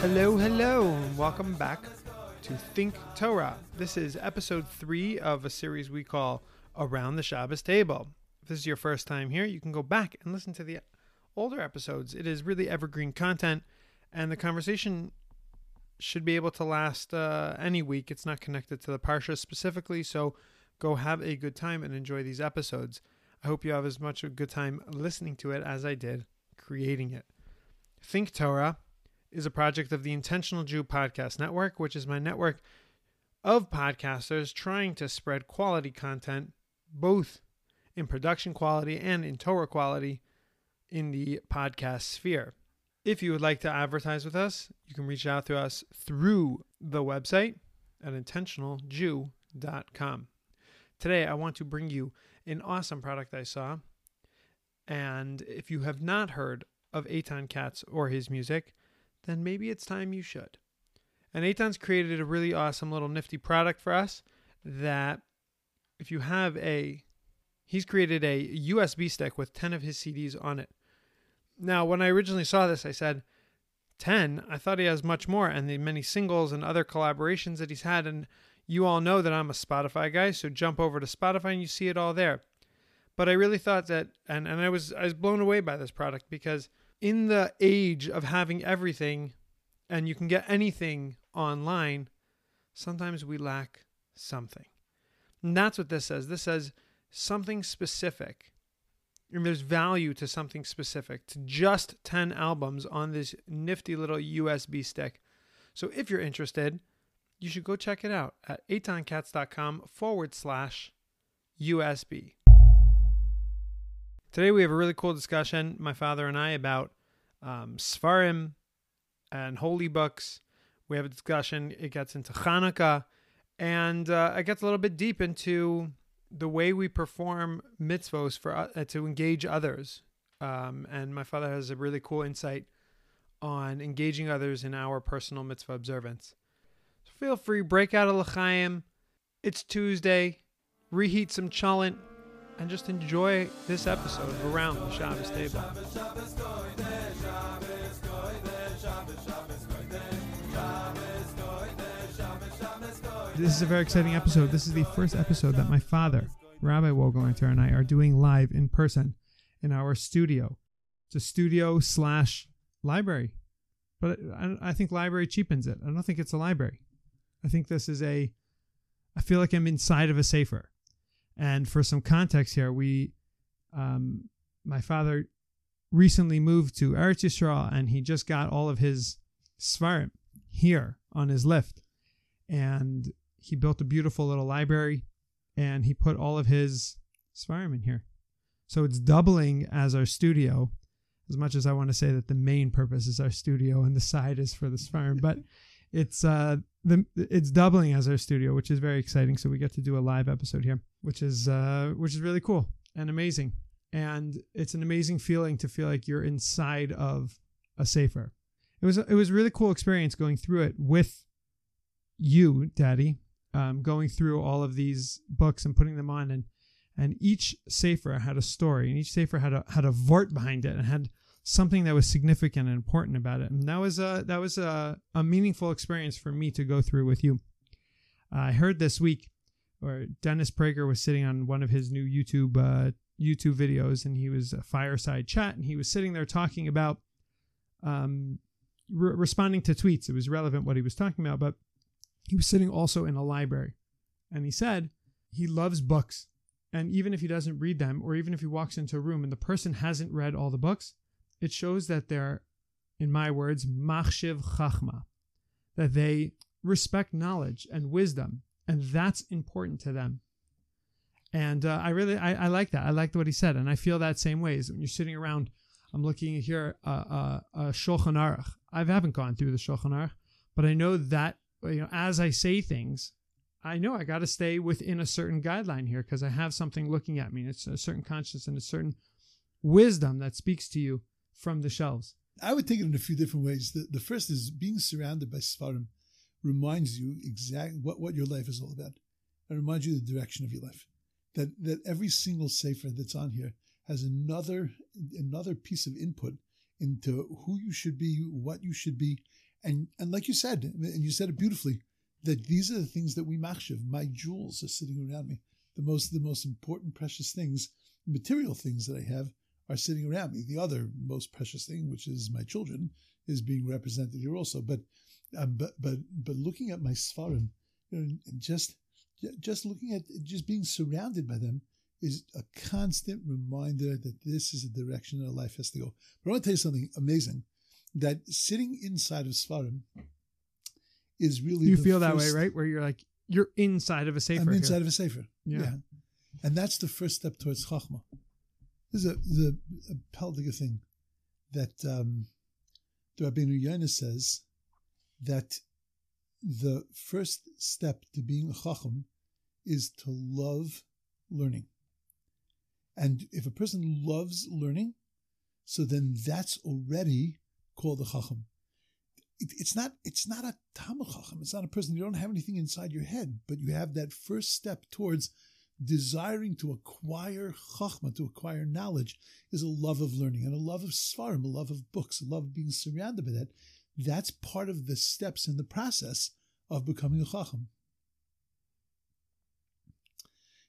Hello, hello, and welcome back to Think Torah. This is episode three of a series we call Around the Shabbos Table. If this is your first time here, you can go back and listen to the older episodes. It is really evergreen content, and the conversation should be able to last uh, any week. It's not connected to the Parsha specifically, so go have a good time and enjoy these episodes. I hope you have as much a good time listening to it as I did creating it. Think Torah is a project of the Intentional Jew Podcast Network, which is my network of podcasters trying to spread quality content, both in production quality and in Torah quality, in the podcast sphere. If you would like to advertise with us, you can reach out to us through the website at intentionaljew.com. Today, I want to bring you an awesome product I saw. And if you have not heard of Eitan Katz or his music, then maybe it's time you should. And Eitan's created a really awesome little nifty product for us that if you have a he's created a USB stick with 10 of his CDs on it. Now, when I originally saw this, I said 10. I thought he has much more and the many singles and other collaborations that he's had and you all know that I'm a Spotify guy, so jump over to Spotify and you see it all there. But I really thought that and and I was I was blown away by this product because in the age of having everything and you can get anything online, sometimes we lack something. And that's what this says. This says something specific. And there's value to something specific, to just 10 albums on this nifty little USB stick. So if you're interested, you should go check it out at eitankatz.com forward slash USB. Today we have a really cool discussion, my father and I, about um, Sfarim and holy books. We have a discussion. It gets into Hanukkah, and uh, it gets a little bit deep into the way we perform mitzvos for uh, to engage others. Um, and my father has a really cool insight on engaging others in our personal mitzvah observance. Feel free, break out a l'chaim. It's Tuesday. Reheat some cholent and just enjoy this episode of Around the Shabbos Table. This is a very exciting episode. This is the first episode that my father, Rabbi Wogelanter, and I are doing live in person in our studio. It's a studio slash library, but I think library cheapens it. I don't think it's a library. I think this is a. I feel like I'm inside of a sefer. And for some context here, we, um, my father recently moved to Eretz Yisrael, and he just got all of his sfarim here on his lift, and he built a beautiful little library, and he put all of his sfarim in here. So it's doubling as our studio. As much as I want to say that the main purpose is our studio and the side is for the sfarim, but it's uh the it's doubling as our studio, which is very exciting. So we get to do a live episode here, which is uh which is really cool and amazing. And it's an amazing feeling to feel like you're inside of a sefer. It was it was a really cool experience going through it with you, Daddy, um, going through all of these books and putting them on and and each sefer had a story and each sefer had a had a vort behind it and had something that was significant and important about it. And that was a that was a, a meaningful experience for me to go through with you. I heard this week or dennis prager was sitting on one of his new youtube uh, youtube videos and he was a fireside chat and he was sitting there talking about um, re- responding to tweets. It was relevant what he was talking about but he was sitting also in a library and he said he loves books. And even if he doesn't read them or even if he walks into a room and the person hasn't read all the books it shows that they're in my words machshiv chachma that they respect knowledge and wisdom and that's important to them. And uh, i really I, I like that. I liked what he said and i feel that same way is when you're sitting around i'm looking here uh, uh, uh, shulchan aruch. I haven't gone through the shulchan aruch but i know that you know as i say things I know I got to stay within a certain guideline here because I have something looking at me. It's a certain conscience and a certain wisdom that speaks to you from the shelves. I would take it in a few different ways. The, the first is being surrounded by Sfarim reminds you exactly what, what your life is all about. It reminds you the direction of your life. that that every single sefer that's on here has another another piece of input into who you should be, what you should be, and and like you said, and you said it beautifully, that these are the things that we machshav. My jewels are sitting around me. The most the most important precious things, material things that I have, are sitting around me. The other most precious thing, which is my children, is being represented here also. But um, but but but looking at my sfarim, you know, and just just looking at just being surrounded by them is a constant reminder that this is the direction that life has to go. But I want to tell you something amazing that sitting inside of Sfarim is really You feel that way, right? Where you're like you're inside of a sefer. I'm here. inside of a sefer. Yeah. And that's the first step towards Chachma. There's a, there's a, a thing that um, the Rabbeinu Yonah says that the first step to being a Chacham is to love learning. And if a person loves learning, so then that's already called a Chacham. It, it's not it's not a Talmud Chacham. It's not a person. You don't have anything inside your head, but you have that first step towards desiring to acquire Chachma, to acquire knowledge, is a love of learning and a love of Sfarim, a love of books, a love of being surrounded by that. That's part of the steps in the process of becoming a Chacham.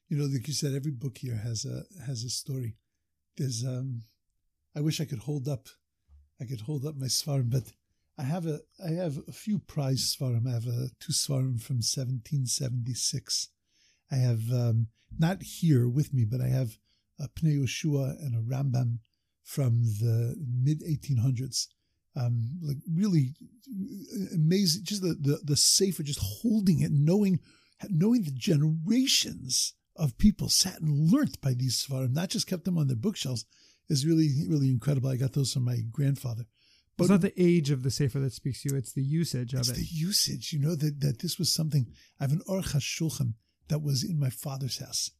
You know, like you said, every book here has a has a story. There's um I wish I could hold up I could hold up my Sfarim, but I have a I have a few prize Sfarim. I have a two Sfarim from 1776. I have um, not here with me, but I have a Pnei Yoshua and a Rambam from the mid 1800s. Um, like really amazing, just the the the sefer, just holding it, knowing knowing the generations of people sat and learnt by these sfarim, not just kept them on their bookshelves, is really really incredible. I got those from my grandfather. But it's not the age of the sefer that speaks to you; it's the usage of It's it. the usage, you know, that, that this was something. I have an Aruch HaShulchan that was in my father's house,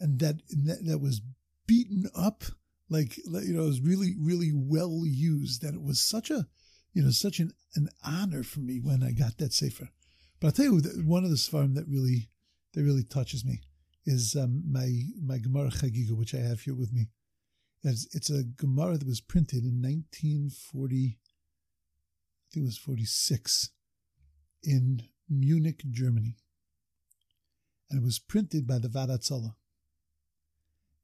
and that that, that was beaten up, like you know, it was really really well used, That it was such a, you know, such an, an honor for me when I got that sefer. But I'll tell you, one of the sfarim that really that really touches me is um, my my Gemara Chagiga, which I have here with me. It's, it's a Gemara that was printed in 1940. I think it was 46 in Munich, Germany. And it was printed by the Vaad Hatzala.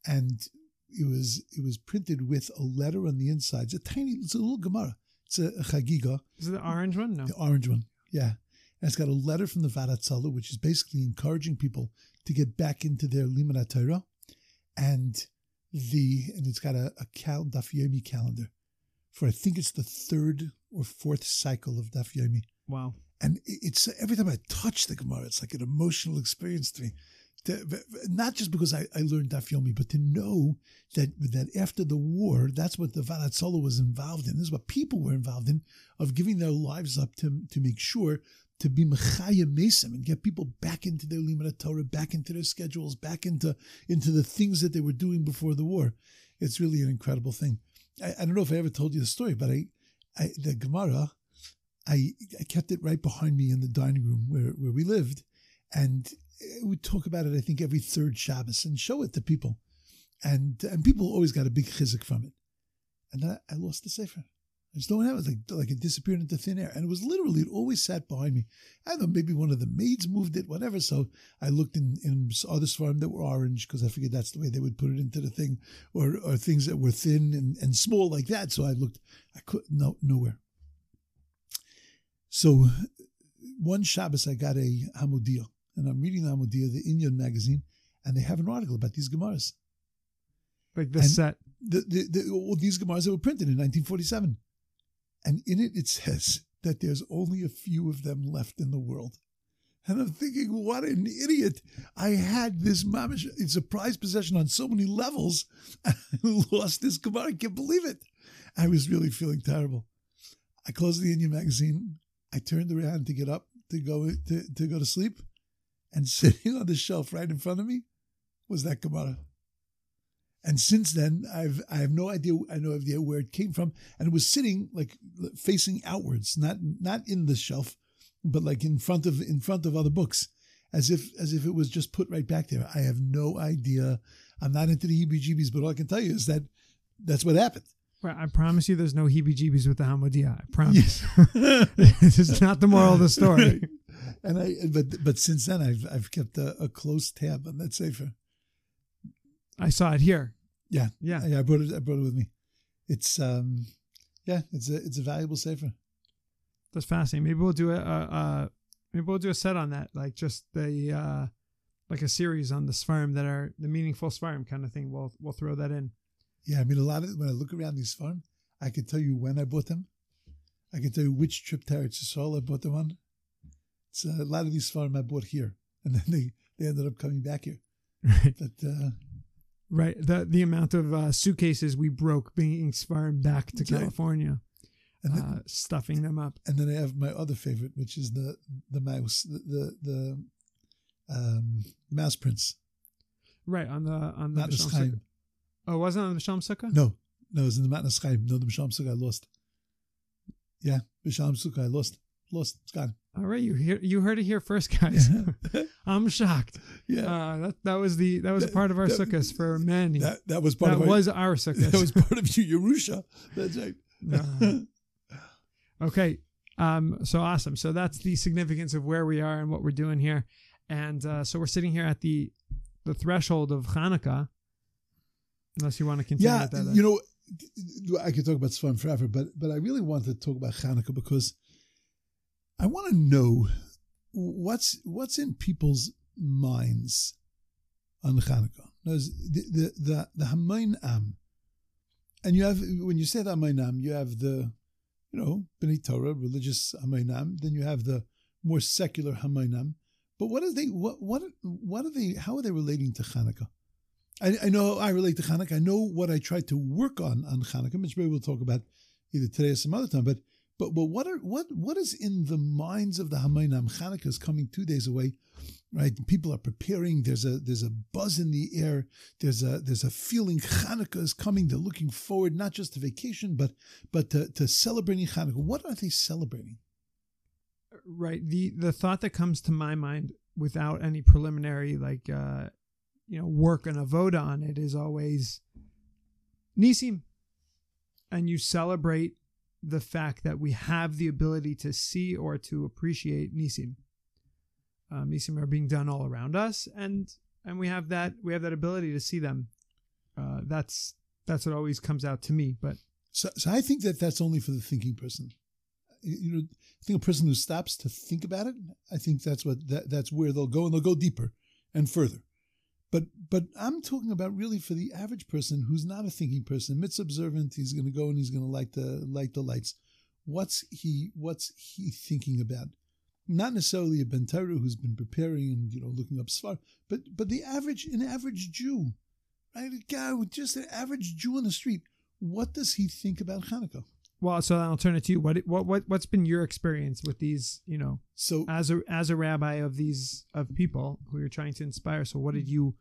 And it was it was printed with a letter on the inside. It's a tiny, it's a little Gemara. It's a, a Chagiga, Is it the orange one? No. the orange one. Yeah. And it's got a letter from the Vaad Hatzala, which is basically encouraging people to get back into their Limud Torah. And the and it's got a, a cal, Daf Yomi calendar for I think it's the third or fourth cycle of Daf Yomi. Wow. And it's every time I touch the Gemara, it's like an emotional experience to me. To- not just because I, I learned Daf Yomi, but to know that that after the war, that's what the Vaad Hatzala was involved in. This is what people were involved in, of giving their lives up to, to make sure to be Mechaya Mesim and get people back into their Limud Torah, back into their schedules, back into, into the things that they were doing before the war. It's really an incredible thing. I, I don't know if I ever told you the story, but I, I the Gemara, I, I kept it right behind me in the dining room where, where we lived. And eh, we would talk about it, I think, every third Shabbos and show it to people. And and people always got a big chizik from it. And I, I lost the Sefer. I just don't have it. Like, like it disappeared into thin air. And it was literally, it always sat behind me. I don't know, maybe one of the maids moved it, whatever. So I looked in, in other farm that were orange because I figured that's the way they would put it into the thing, or, or things that were thin and, and small like that. So I looked, I couldn't no, nowhere. So one Shabbos, I got a Hamodia, and I'm reading the Hamodia, the Inyan magazine, and they have an article about these Gemaras. Like the And- set. The, the, the, all these Gemaras that were printed in 1947. And in it, it says that there's only a few of them left in the world. And I'm thinking, what an idiot. I had this mamish, it's a prized possession on so many levels. I lost this Gemara. I can't believe it. I was really feeling terrible. I closed the Inyan magazine. I turned around to get up to go to, to go to sleep. And sitting on the shelf right in front of me was that Gemara. And since then, I've I have no idea I no idea where it came from, and it was sitting like facing outwards, not not in the shelf, but like in front of in front of other books. as if as if it was just put right back there. I have no idea. I'm not into the heebie-jeebies, but all I can tell you is that that's what happened. I promise you, there's no heebie-jeebies with the Hamodia. I promise. this is not the moral of the story. And I, but but since then, I've I've kept a, a close tab on that sefer. I saw it here. Yeah, Yeah. yeah. I brought it. I brought it with me. It's um, yeah. It's a it's a valuable sefer. That's fascinating. Maybe we'll do a, a, a maybe we'll do a set on that, like just the uh, like a series on the Sfarim that are the meaningful Sfarim kind of thing. We'll we'll throw that in. Yeah, I mean, a lot of when I look around these farm, I can tell you when I bought them. I can tell you which trip to Eretz Yisrael I bought them on. It's uh, a lot of these farm I bought here, and then they they ended up coming back here. Right. But uh, Right. The the amount of uh, suitcases we broke bringing Sfarim back to right. California, and then, uh, stuffing them up. and then I have my other favorite, which is the the mouse, the the, the um, mouse prince. Right on the on the Not the B'Shalom Chaim. Sukkah. Oh, wasn't it on the B'Shalom Sukkah? No, no, it was in the Matnas Chaim. No, the B'Shalom Sukkah I lost. Yeah, B'Shalom Sukkah I lost. Lost. It's gone. All right, you hear you heard it here first, guys. I'm shocked. yeah. Uh, that that was the that was a That- part of our that- sukkahs for many. That, that that was part of our, was our sukkahs. that was part of your Yerusha. That's right. Uh, okay. Um, so awesome. So that's the significance of where we are and what we're doing here. And uh, so we're sitting here at the the threshold of Hanukkah. Unless you want to continue yeah, with that. uh, you know, I could talk about Sfam forever, but but I really want to talk about Hanukkah because I want to know what's what's in people's minds on Hanukkah. There's the the the, the Hamon Am, and you have when you say the Hamon Am, you have the you know B'nai Torah, religious Hamon Am. Then you have the more secular Hamon Am. But what are they? What what what are they? How are they relating to Hanukkah? I, I know I relate to Hanukkah. I know what I tried to work on on Hanukkah, which maybe we'll talk about either today or some other time. But but but what are what what is in the minds of the Hamaynam? Hanukkah is coming two days away, right? People are preparing. There's a there's a buzz in the air. There's a there's a feeling Hanukkah is coming. They're looking forward not just to vacation, but but to, to celebrating Hanukkah. What are they celebrating? right. The the thought that comes to my mind without any preliminary like uh you know work and a vote on it is always Nisim. And you celebrate the fact that we have the ability to see or to appreciate Nisim. Um, Nisim are being done all around us, and and we have that we have that ability to see them. Uh, that's that's what always comes out to me. But So, so I think that that's only for the thinking person. You know, I think a person who stops to think about it, I think that's what that, that's where they'll go, and they'll go deeper and further. But but I'm talking about really for the average person who's not a thinking person, mitzvah observant. He's going to go and he's going to light the light the lights. What's he What's he thinking about? Not necessarily a Ben who's been preparing and you know looking up Sfar, but but the average an average Jew, right? A guy with just an average Jew on the street. What does he think about Hanukkah? Well, so I'll turn it to you. What what what what's been your experience with these? You know, So as a as a rabbi of these of people who you're trying to inspire. So what did you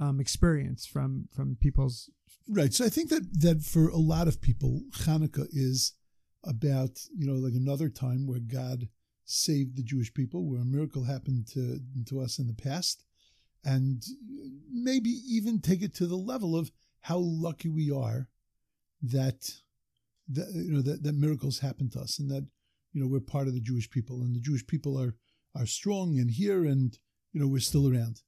um, experience from from people's Right. So I think that that for a lot of people, Hanukkah is about you know like another time where God saved the Jewish people, where a miracle happened to to us in the past, and maybe even take it to the level of how lucky we are that that you know that, that miracles happen to us and that you know we're part of the Jewish people and the Jewish people are are strong and here and you know we're still around.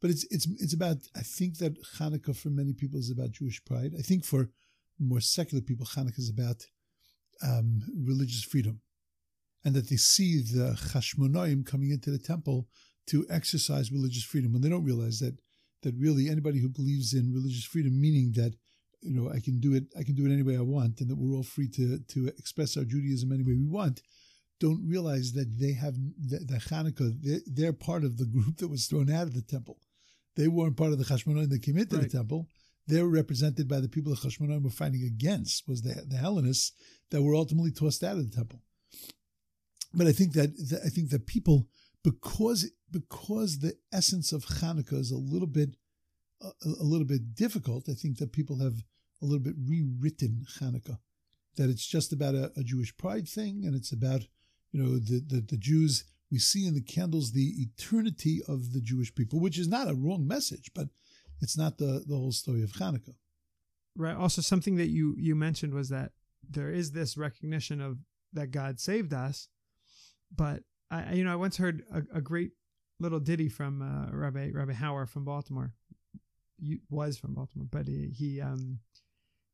But it's it's it's about I think that Hanukkah for many people is about Jewish pride. I think for more secular people, Hanukkah is about um, religious freedom, and that they see the Chashmonaim coming into the temple to exercise religious freedom when they don't realize that that really anybody who believes in religious freedom, meaning that you know I can do it, I can do it any way I want, and that we're all free to to express our Judaism any way we want, don't realize that they have the, the Hanukkah. They're, they're part of the group that was thrown out of the temple. They weren't part of the Hashmonaim that came into Right. the temple. They're represented by the people the Hashmonaim were fighting against, was the, the Hellenists that were ultimately tossed out of the temple. But I think that, that I think that people, because because the essence of Hanukkah is a little bit a, a little bit difficult, I think that people have a little bit rewritten Hanukkah. That it's just about a, a Jewish pride thing, and it's about you know the, the the Jews we see in the candles the eternity of the Jewish people, which is not a wrong message, but it's not the, the whole story of Hanukkah. Right. Also, something that you you mentioned was that there is this recognition of that God saved us, but I you know I once heard a, a great little ditty from uh, Rabbi Rabbi Hauer from Baltimore. You, was from Baltimore, but he, he um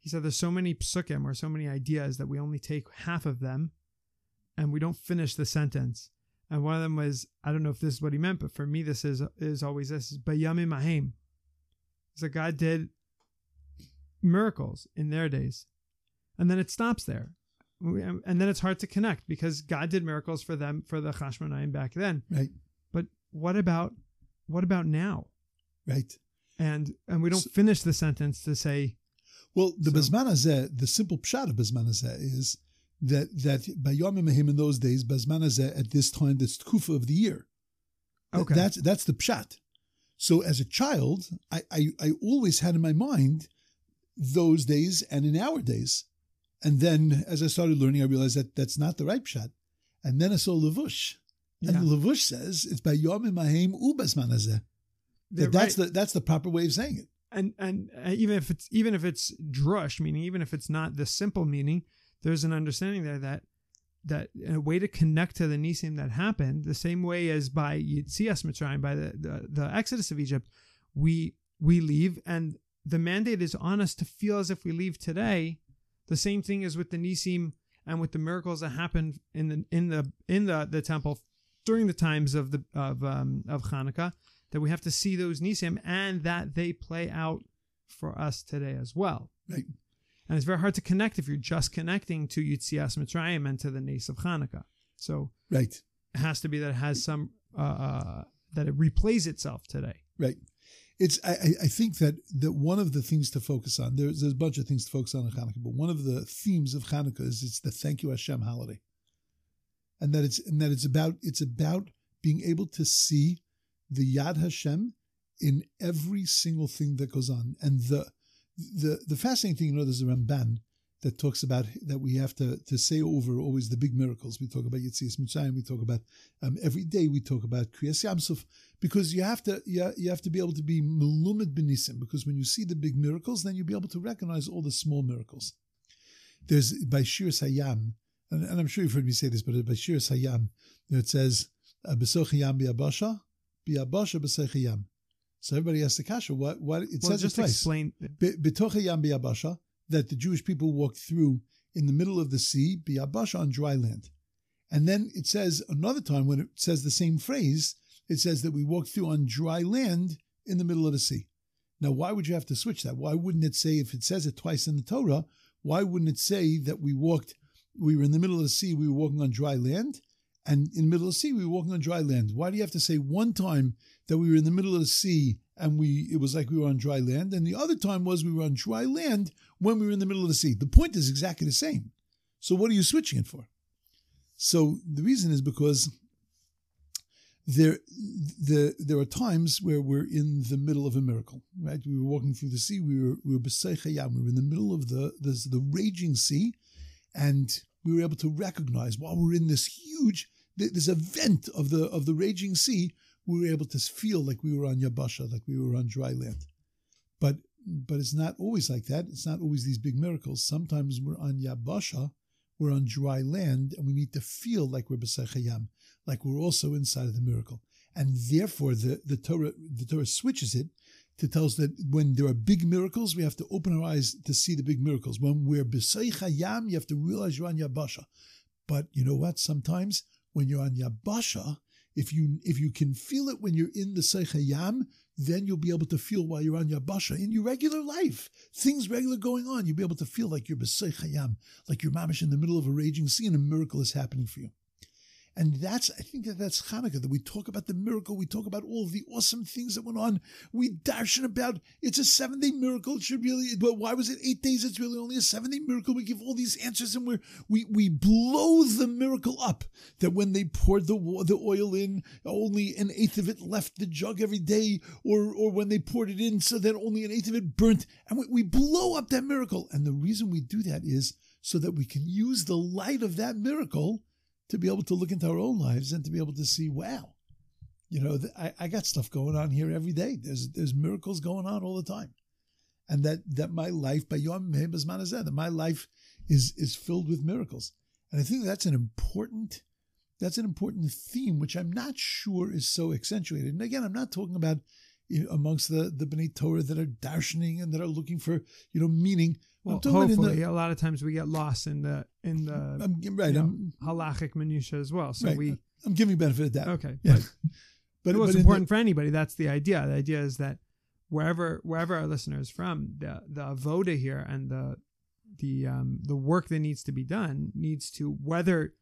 he said there's so many psukim or so many ideas that we only take half of them, and we don't finish the sentence. And one of them was I don't know if this is what he meant, but for me this is is always this is bayamim hahem. So God did miracles in their days. And then it stops there. And then it's hard to connect because God did miracles for them for the Chashmonaim back then. Right. But what about what about now? Right. And and we don't So- finish the sentence to say Well, the So- Bezman Hazeh, the simple pshat of Bezman Hazeh is that that by Yom Mahim in those days, Bezman Hazeh at this time, this tkufa of the year. Okay. That's that's the pshat. So as a child, I, I I always had in my mind those days and in our days. And then as I started learning, I realized that that's not the right pshat. And then I saw Levush. And Yeah. the Levush says it's by Yom Mahim u Bezman Hazeh. That that's right. the that's the proper way of saying it. And and uh, even if it's even if it's drush meaning even if it's not the simple meaning there's an understanding there that that a way to connect to the nisim that happened the same way as by Yitzias Mitzrayim by the, the the exodus of Egypt we we leave and the mandate is on us to feel as if we leave today. The same thing as with the nisim and with the miracles that happened in the in the in the the temple during the times of the of um of Hanukkah that we have to see those nisim and that they play out for us today as well. Right. And it's very hard to connect if you're just connecting to Yitzias Mitzrayim and to the Nace of Hanukkah. So Right. it has to be that it has some uh, uh, that it replays itself today. Right. It's I, I- I think that that one of the things to focus on there's there's a bunch of things to focus on in Hanukkah, but one of the themes of Hanukkah is it's the thank you Hashem holiday, and that it's and that it's about it's about being able to see the Yad Hashem in every single thing that goes on, and the the the fascinating thing you know there's a Ramban that talks about that we have to to say over always the big miracles. We talk about Yitzias Mitzrayim. We talk about um, every day. We talk about Kriyas Yamsuf because you have to you, you have to be able to be melumid benisim because when you see the big miracles, then you'll be able to recognize all the small miracles. There's by Shir Hayam, and, and I'm sure you've heard me say this, but by Shir Hayam, it says Besoch Hayam biabasha biabasha Besoch Hayam. So everybody asks the kasha, what what it well, says just it twice. explain. Biabasha that the Jewish people walked through in the middle of the sea biabasha on dry land. And then it says another time when it says the same phrase, it says that we walked through on dry land in the middle of the sea. Now, why would you have to switch that? Why wouldn't it say, if it says it twice in the Torah, why wouldn't it say that we walked, we were in the middle of the sea, we were walking on dry land, and in the middle of the sea, we were walking on dry land? Why do you have to say one time that we were in the middle of the sea and we it was like we were on dry land, and the other time was we were on dry land when we were in the middle of the sea? The point is exactly the same. So what are you switching it for? So the reason is because there, the, there are times where we're in the middle of a miracle, right? We were walking through the sea. We were we were. We were in the middle of the the, the raging sea, and we were able to recognize while we're in this huge this event of the of the raging sea, we were able to feel like we were on yabasha, like we were on dry land. But but it's not always like that. It's not always these big miracles. Sometimes we're on yabasha, we're on dry land, and we need to feel like we're b'sei chayam like we're also inside of the miracle. And therefore, the, the Torah the Torah switches it to tell us that when there are big miracles, we have to open our eyes to see the big miracles. When we're b'sei chayam, you have to realize you're on yabasha. But you know what? Sometimes when you're on yabasha, if you if you can feel it when you're in the seichayam, then you'll be able to feel while you're on yabasha in your regular life, things regular going on. You'll be able to feel like you're b'seichayam, like you're mamish in the middle of a raging sea, and a miracle is happening for you. And that's, I think that that's Hanukkah, that we talk about the miracle, we talk about all the awesome things that went on. We darshan about, it's a seven day miracle. It should really, but why was it eight days? It's really only a seven day miracle. We give all these answers and we're, we, we blow the miracle up that when they poured the, the oil in, only an eighth of it left the jug every day, or, or when they poured it in, so that only an eighth of it burnt. And we, we blow up that miracle. And the reason we do that is so that we can use the light of that miracle to be able to look into our own lives and to be able to see, wow, you know, I, I got stuff going on here every day. There's there's miracles going on all the time, and that that my life by Yom that my life is is filled with miracles, and I think that's an important that's an important theme, which I'm not sure is so accentuated. And again, I'm not talking about amongst the the Bnei Torah that are darshaning and that are looking for you know meaning. Well, I'm talking in hopefully, the- a lot of times we get lost in the in the I'm, right. you know, I'm, halachic minutia as well. So right, we I'm giving benefit of that. okay, Yeah. but But, it was but important for anybody. That's the idea. The idea is that wherever wherever our listener is from, the the avoda here and the the um the work that needs to be done needs to whether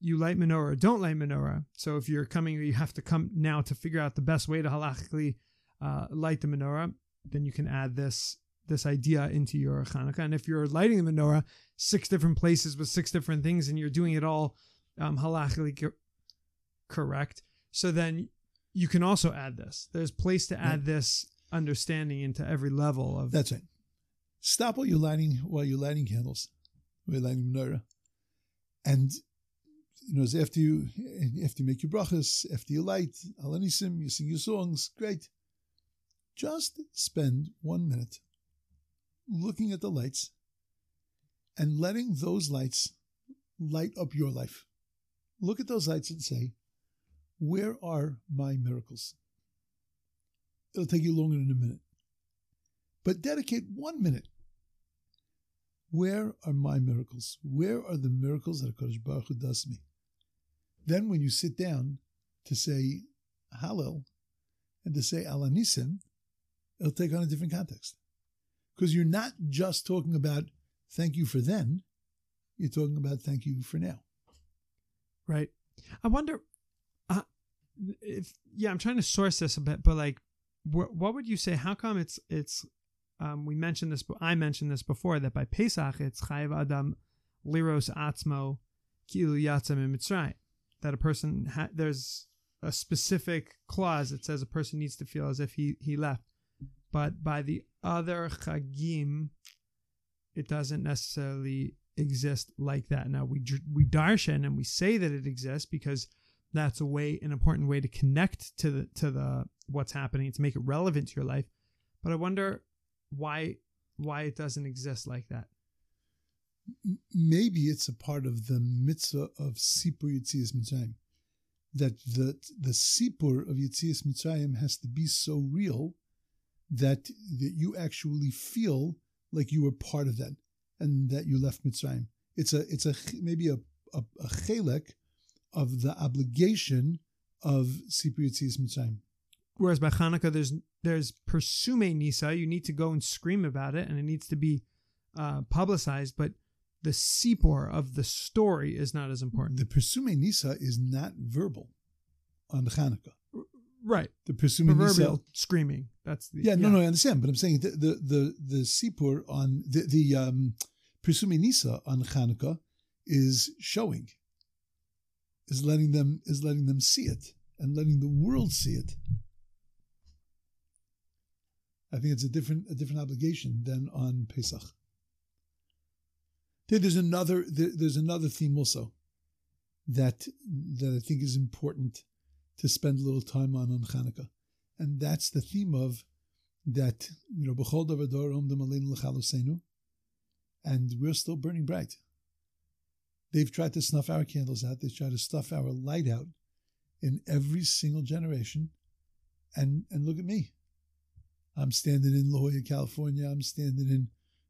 you light menorah or don't light menorah. So if you're coming, you have to come now to figure out the best way to halachically uh, light the menorah. Then you can add this this idea into your Hanukkah. And if you're lighting the menorah six different places with six different things, and you're doing it all um, halachically co- correct, so then you can also add this. There's place to add this understanding into every level of That's right. Stop while you're lighting while you're lighting candles, while you're lighting menorah, and you know after you after you make your brachas, after you light Al Hanisim, you sing your songs. Great. Just spend one minute looking at the lights and letting those lights light up your life. Look at those lights and say, "Where are my miracles?" It'll take you longer than a minute but dedicate one minute. Where are my miracles? Where are the miracles that HaKadosh Baruch Hu does me? Then when you sit down to say Hallel and to say Al Hanisim, it'll take on a different context. Because you're not just talking about thank you for then, you're talking about thank you for now. Right. I wonder uh, if yeah, I'm trying to source this a bit, but like, wh- what would you say? How come it's it's um, we mentioned this, I mentioned this before that by Pesach it's chayiv adam liros atzmo kilu yatzam mitzrayim that a person ha- there's a specific clause that says a person needs to feel as if he he left, but by the other chagim, it doesn't necessarily exist like that. Now we we darshan and we say that it exists because that's a way an important way to connect to the to the what's happening and to make it relevant to your life. But I wonder why why it doesn't exist like that. Maybe it's a part of the mitzvah of Sipur Yitzias Mitzrayim. That the, the Sipur of Yitzias Mitzrayim has to be so real that, that you actually feel like you were part of that and that you left Mitzrayim. It's a it's a maybe a, a, a chelek of the obligation of Sipur Yitzias Mitzrayim. Whereas by Hanukkah, there's there's persume nisa. You need to go and scream about it, and it needs to be uh, publicized. But the sipor of the story is not as important. The Persume Nisa is not verbal on Hanukkah. Right. The Nisa Proverbial screaming. That's the Yeah, no, no, I understand, but I'm saying the the the, the Sipur on the the um, Pirsumi Nisa on Hanukkah is showing, is letting them is letting them see it and letting the world see it. I think it's a different a different obligation than on Pesach. There's another there's another theme also that that I think is important to spend a little time on on Hanukkah, and that's the theme of that you know b'chol davar dor omdim aleinu l'chalosenu, and we're still burning bright. They've tried to snuff our candles out. They've tried to stuff our light out in every single generation, and and look at me. I'm standing in La Jolla, California. I'm standing in,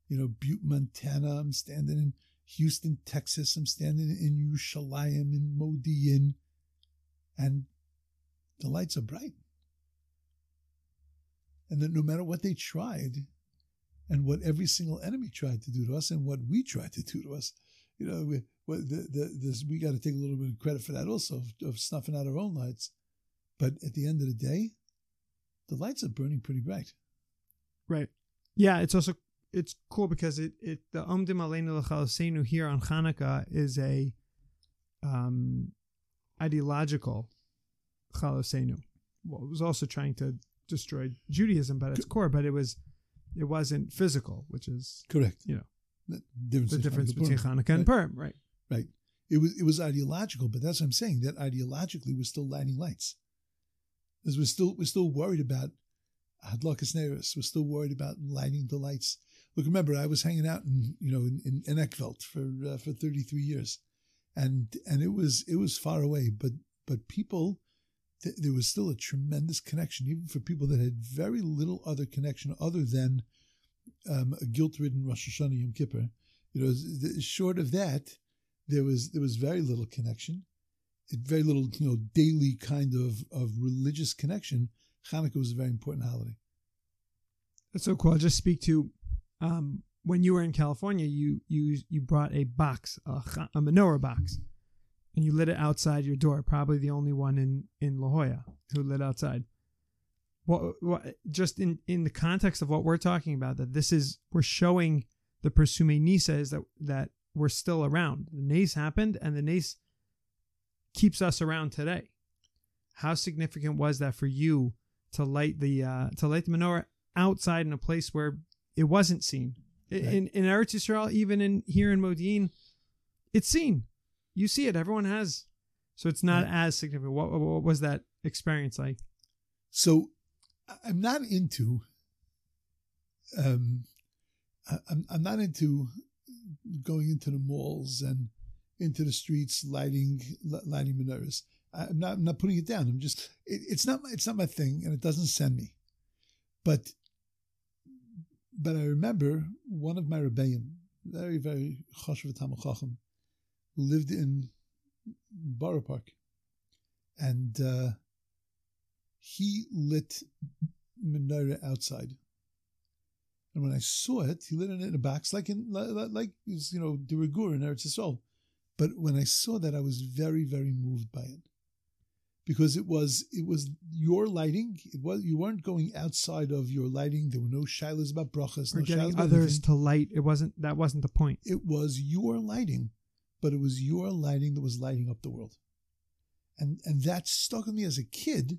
you know, Butte, Montana. I'm standing in Houston, Texas. I'm standing in Yerushalayim, in Modi'in, and the lights are bright. And that no matter what they tried, and what every single enemy tried to do to us, and what we tried to do to us, you know, we, the, the, this, we got to take a little bit of credit for that also, of, of snuffing out our own lights. But at the end of the day, the lights are burning pretty bright. Right. Yeah, it's also it's cool because it it the Omdim Aleinu L'Chalosenu here on Hanukkah is a um ideological Chalosenu. Well, it was also trying to destroy Judaism by its core, but it was it wasn't physical, which is Correct. You know, the difference, the difference between Hanukkah and Purim, right? Right. It was it was ideological, but that's what I'm saying. That ideologically, we're still lighting lights. Because we're still we're still worried about Hadlakas Neris. We're still worried about lighting the lights. Look, remember, I was hanging out in you know in, in, in Eckveld for uh, for 33 years, and and it was it was far away, but but people th- there was still a tremendous connection, even for people that had very little other connection other than um, a guilt-ridden Rosh Hashanah Yom Kippur. You know, th- short of that, there was there was very little connection, very little you know daily kind of of religious connection. Hanukkah was a very important holiday. That's so cool. I'll just speak to um, when you were in California. You you you brought a box, a, a menorah box, and you lit it outside your door. Probably the only one in in La Jolla who lit outside. What what? Just in in the context of what we're talking about, that this is we're showing the Persume Nisa is that that we're still around. The Nace happened, and the Nace keeps us around today. How significant was that for you to light the uh, to light the menorah outside in a place where it wasn't seen? Right. In in Eretz Yisrael, even in here in Modi'in, it's seen. You see it. Everyone has. So it's not Right. as significant. What, what was that experience like? So I'm not into um I'm I'm not into going into the malls and into the streets lighting lighting menorahs. I'm not I'm not putting it down. I'm just it, it's not my, it's not my thing and it doesn't send me. But but I remember one of my rebbeim, very very Talmid Chacham, lived in Borough Park, and uh, he lit menorah outside. And when I saw it, he lit it in a box, like in like, like you know the Regur in Eretz Yisrael. But when I saw that, I was very very moved by it because it was it was your lighting. It was you weren't going outside of your lighting. There were no shilas about brachas, Or no getting others to light. It wasn't that wasn't the point. It was your lighting, but it was your lighting that was lighting up the world, and and that stuck with me as a kid.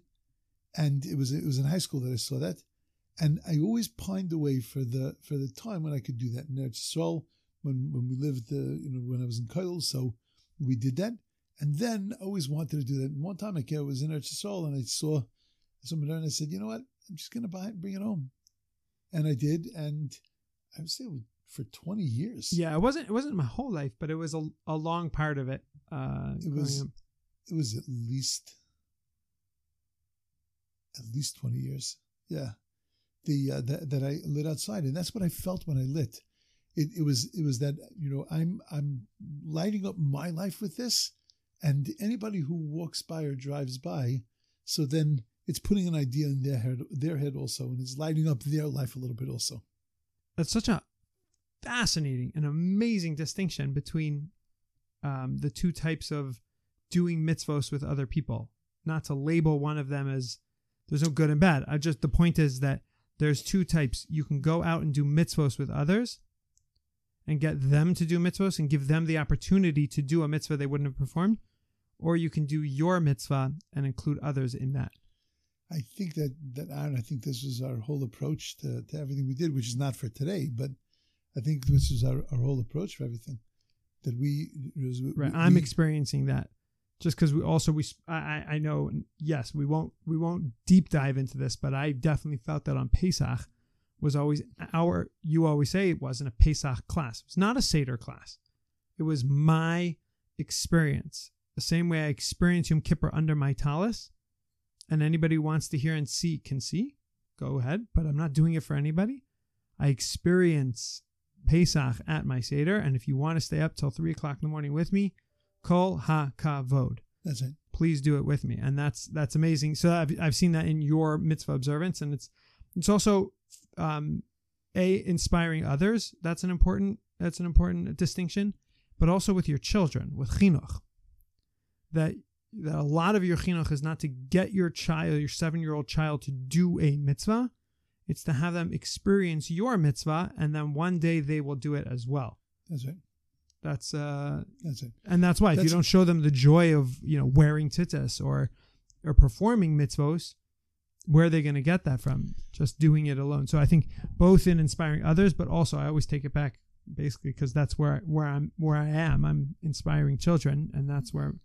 And it was it was in high school that I saw that, and I always pined away for the for the time when I could do that. In Eretz Yisrael when when we lived uh, you know when I was in Koil, so we did that, and then I always wanted to do that. And one time I was in Eretz and I saw someone there, and I said, you know what, I'm just gonna buy it and bring it home, and I did, and I was there for 20 years. Yeah, it wasn't it wasn't my whole life, but it was a, a long part of it. Uh, It was- up. it was at least at least 20 years yeah the uh, that, that i lit outside and that's what i felt when i lit it, it was it was that you know i'm i'm lighting up my life with this and anybody who walks by or drives by so then it's putting an idea in their head their head also and it's lighting up their life a little bit also That's such a fascinating and amazing distinction between um, the two types of doing mitzvos with other people. Not to label one of them as there's no good and bad. I just the point is that there's two types. You can go out and do mitzvos with others and get them to do mitzvos and give them the opportunity to do a mitzvah they wouldn't have performed, or you can do your mitzvah and include others in that. I think that that Aaron, I think this was our whole approach to, to everything we did, which is not for today, but I think this is our, our whole approach for everything. That we, Right. we- I'm experiencing that. Just because we also we I I I know yes we won't we won't deep dive into this but I definitely felt that on Pesach was always our you always say it wasn't a Pesach class it was not a Seder class it was my experience the same way I experienced Yom Kippur under my talis and anybody who wants to hear and see can see go ahead but I'm not doing it for anybody I experience Pesach at my Seder and if you want to stay up till three o'clock in the morning with me Kol ha kavod. That's it. Please do it with me, and that's that's amazing. So I've I've seen that in your mitzvah observance, and it's it's also um, a inspiring others. That's an important that's an important distinction, but also with your children with chinuch. That that a lot of your chinuch is not to get your child, your seven year old child, to do a mitzvah. It's to have them experience your mitzvah, and then one day they will do it as well. That's it. That's uh, That's it. and that's why if you don't show them the joy of you know wearing tzitzis or or performing mitzvos, where are they going to get that from? Just doing it alone. So I think both in inspiring others, but also I always take it back basically because that's where where I'm where I am. I'm inspiring children, and that's where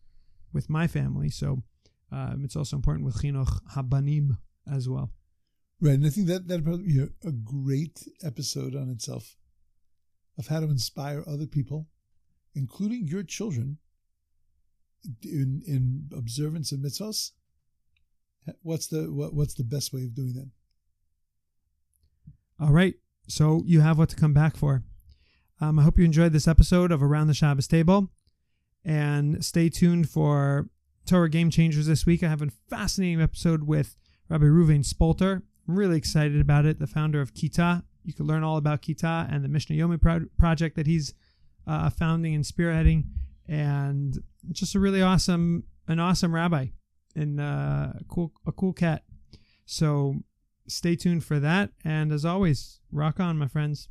with my family. So um, it's also important with chinuch habanim as well. Right, and I think that that probably be a, a great episode on itself of how to inspire other people, including your children, in in observance of mitzvahs. What's the what, what's the best way of doing that? All right, so you have what to come back for. Um, I hope you enjoyed this episode of Around the Shabbos Table, and stay tuned for Torah Game Changers this week. I have a fascinating episode with Rabbi Ruvain Spolter. I'm really excited about it. The founder of Kita. You can learn all about Kita and the Mishnah Yomi pro- project that he's uh, founding and spearheading, and just a really awesome, an awesome rabbi and uh, a cool, a cool cat. So stay tuned for that. And as always, rock on, my friends.